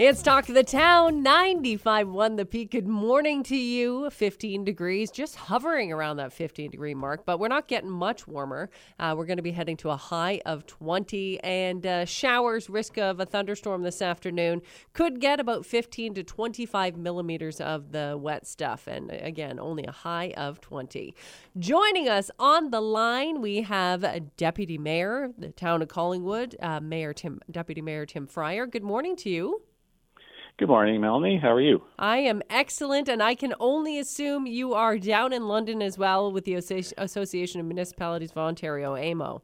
It's Talk of the Town, 95.1 The Peak. Good morning to you. 15 degrees, just hovering around that 15 degree mark, but we're not getting much warmer. Uh, we're going to be heading to a high of 20 and uh, showers, risk of a thunderstorm this afternoon. Could get about 15 to 25 millimeters of the wet stuff. And again, only a high of 20. Joining us on the line, we have Deputy Mayor, the town of Collingwood, uh, Mayor Tim, Deputy Mayor Tim Fryer. Good morning to you. Good morning, Melanie. How are you? I am excellent, and I can only assume you are down in London as well with the Association of Municipalities of Ontario, AMO.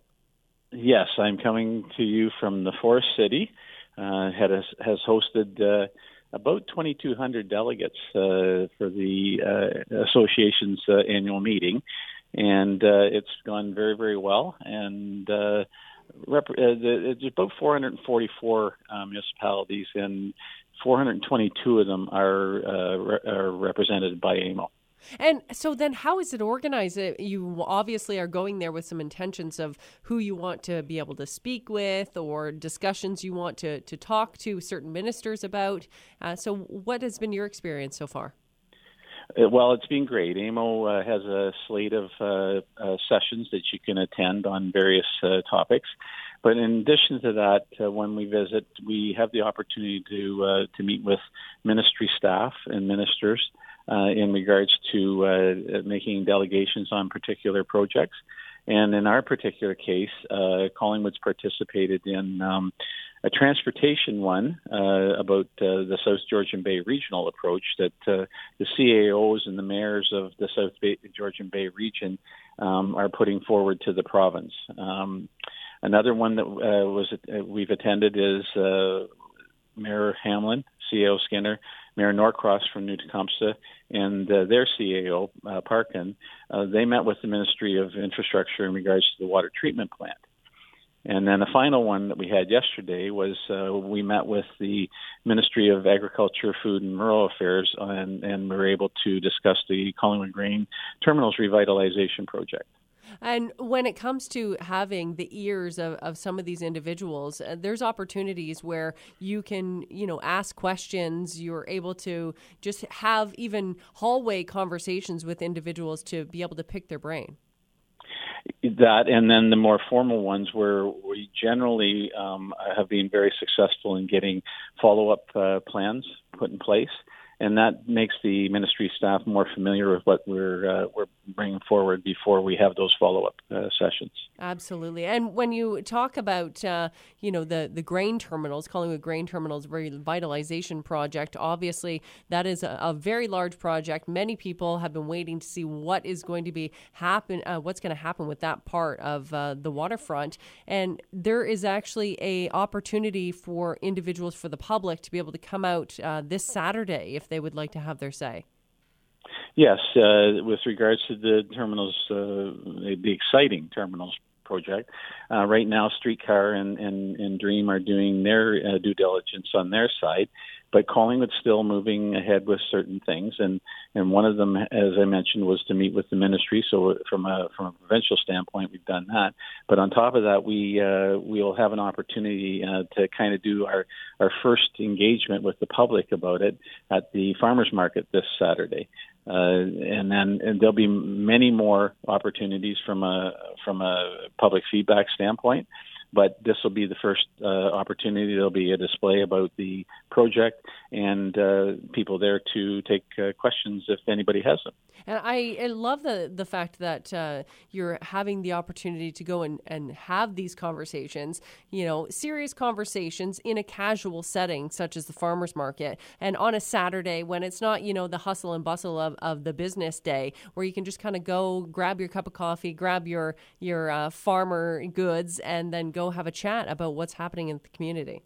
Yes, I'm coming to you from the Forest City. Uh, has, has hosted uh, about 2,200 delegates uh, for the uh, association's uh, annual meeting, and uh, it's gone very, very well. And rep- it's about 444 municipalities, and 422 of them are, uh, re- are represented by AMO. And so then how is it organized? Uh, you obviously are going there with some intentions of who you want to be able to speak with or discussions you want to, to talk to certain ministers about. Uh, so what has been your experience so far? Uh, well, it's been great. AMO uh, has a slate of uh, uh, sessions that you can attend on various uh, topics. But in addition to that, uh, when we visit, we have the opportunity to to meet with ministry staff and ministers in regards to making delegations on particular projects. And in our particular case, Collingwood's participated in um, a transportation one uh, about uh, the South Georgian Bay regional approach that uh, the CAOs and the mayors of the South Bay, Georgian Bay region um, are putting forward to the province. Um, another one that uh, was uh, we've attended is uh, Mayor Hamlin, CEO Skinner, Mayor Norcross from New Tecumseth, and uh, their CAO, uh, Parkin. Uh, they met with the Ministry of Infrastructure in regards to the water treatment plant. And then the final one that we had yesterday was uh, we met with the Ministry of Agriculture, Food and Rural Affairs, and, and we were able to discuss the Collingwood Grain Terminals Revitalization Project. And when it comes to having the ears of, of some of these individuals, uh, there's opportunities where you can, you know, ask questions. You're able to just have even hallway conversations with individuals to be able to pick their brain that, and then the more formal ones where we generally um, have been very successful in getting follow up uh, plans put in place and that makes the ministry staff more familiar with what we're uh, we're bringing forward before we have those follow up uh, sessions. Absolutely, and when you talk about uh, you know the the grain terminals, calling it grain terminals revitalization project, obviously that is a, a, very large project. Many people have been waiting to see what is going to be happen, uh, what's going to happen with that part of uh, the waterfront, and there is actually a opportunity for individuals for the public to be able to come out uh, this Saturday if they would like to have their say. Yes, uh, with regards to the terminals, uh, the exciting terminals project, uh, right now Streetcar and, and, and Dream are doing their uh, due diligence on their side, but Collingwood's still moving ahead with certain things, and and one of them, as I mentioned, was to meet with the ministry. So from a from a provincial standpoint, we've done that. But on top of that, we uh, we'll have an opportunity uh, to kind of do our our first engagement with the public about it at the farmers market this Saturday. Uh, and then and there'll be many more opportunities from a from a public feedback standpoint but this will be the first uh, opportunity. There'll be a display about the project and uh, people there to take uh, questions if anybody has them. And I, I love the the fact that uh, you're having the opportunity to go and, and have these conversations, you know, serious conversations in a casual setting such as the farmers market and on a Saturday when it's not, you know, the hustle and bustle of, of the business day where you can just kind of go grab your cup of coffee, grab your your uh, farmer goods and then go have a chat about what's happening in the community.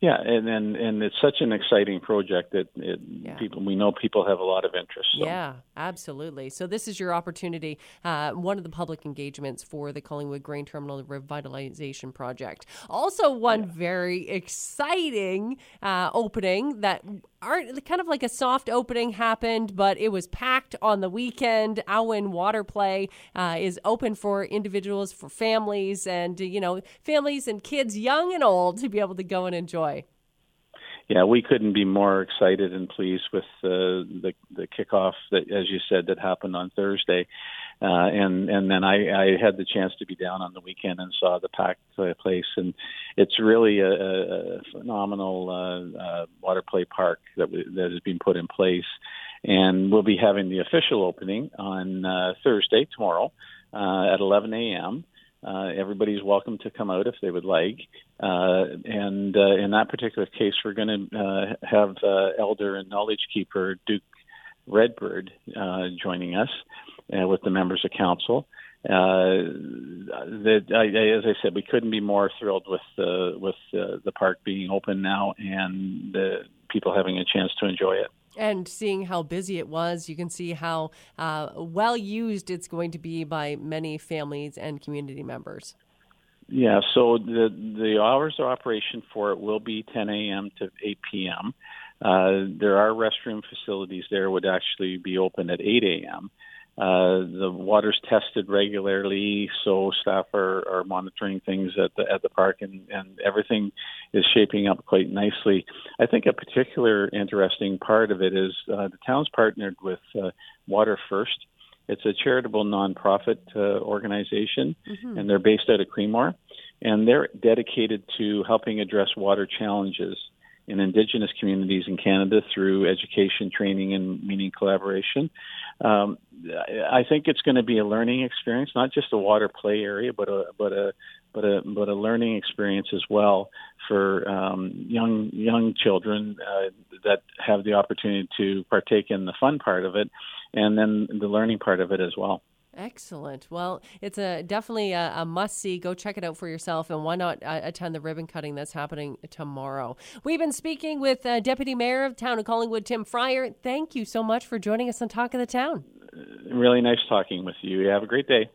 Yeah, and and, and it's such an exciting project that it, yeah. people we know people have a lot of interest. So. Yeah, absolutely. So this is your opportunity. Uh, one of the public engagements for the Collingwood Grain Terminal Revitalization Project. Also, one yeah. very exciting uh, opening that are kind of like a soft opening happened, but it was packed on the weekend. Awen Water Play uh, is open for individuals, for families, and you know, families and kids, young and old, to be able to go and enjoy. Yeah, we couldn't be more excited and pleased with uh, the the kickoff that, as you said, that happened on Thursday. Uh, and and then I, I had the chance to be down on the weekend and saw the packed uh, place, and it's really a, a phenomenal uh, uh, water play park that that has been put in place, and we'll be having the official opening on uh, Thursday tomorrow uh, at 11 a.m. Uh, everybody's welcome to come out if they would like. Uh, and uh, in that particular case, we're going to uh, have uh, Elder and Knowledge Keeper Duke Redbird uh, joining us with the members of council. That, I, as I said, we couldn't be more thrilled with uh, with the park being open now and the people having a chance to enjoy it. And seeing how busy it was, you can see how uh, well used it's going to be by many families and community members. Yeah, so the the hours of operation for it will be 10 a.m. to 8 p.m. Uh, there are restroom facilities there would actually be open at 8 a.m. Uh, the water's tested regularly, so staff are, are monitoring things at the at the park, and, and everything is shaping up quite nicely. I think a particular interesting part of it is uh, the town's partnered with uh, Water First. It's a charitable nonprofit uh, organization, mm-hmm. and they're based out of Creemore, and they're dedicated to helping address water challenges in Indigenous communities in Canada through education, training, and meaning collaboration. Um, I think it's going to be a learning experience, not just a water play area, but a but a but a but a learning experience as well for um, young young children uh, that have the opportunity to partake in the fun part of it, and then the learning part of it as well. Excellent. Well, it's a definitely a, a must see. Go check it out for yourself, and why not uh, attend the ribbon cutting that's happening tomorrow? We've been speaking with uh, Deputy Mayor of Town of Collingwood, Tim Fryer. Thank you so much for joining us on Talk of the Town. Really nice talking with you. Have a great day.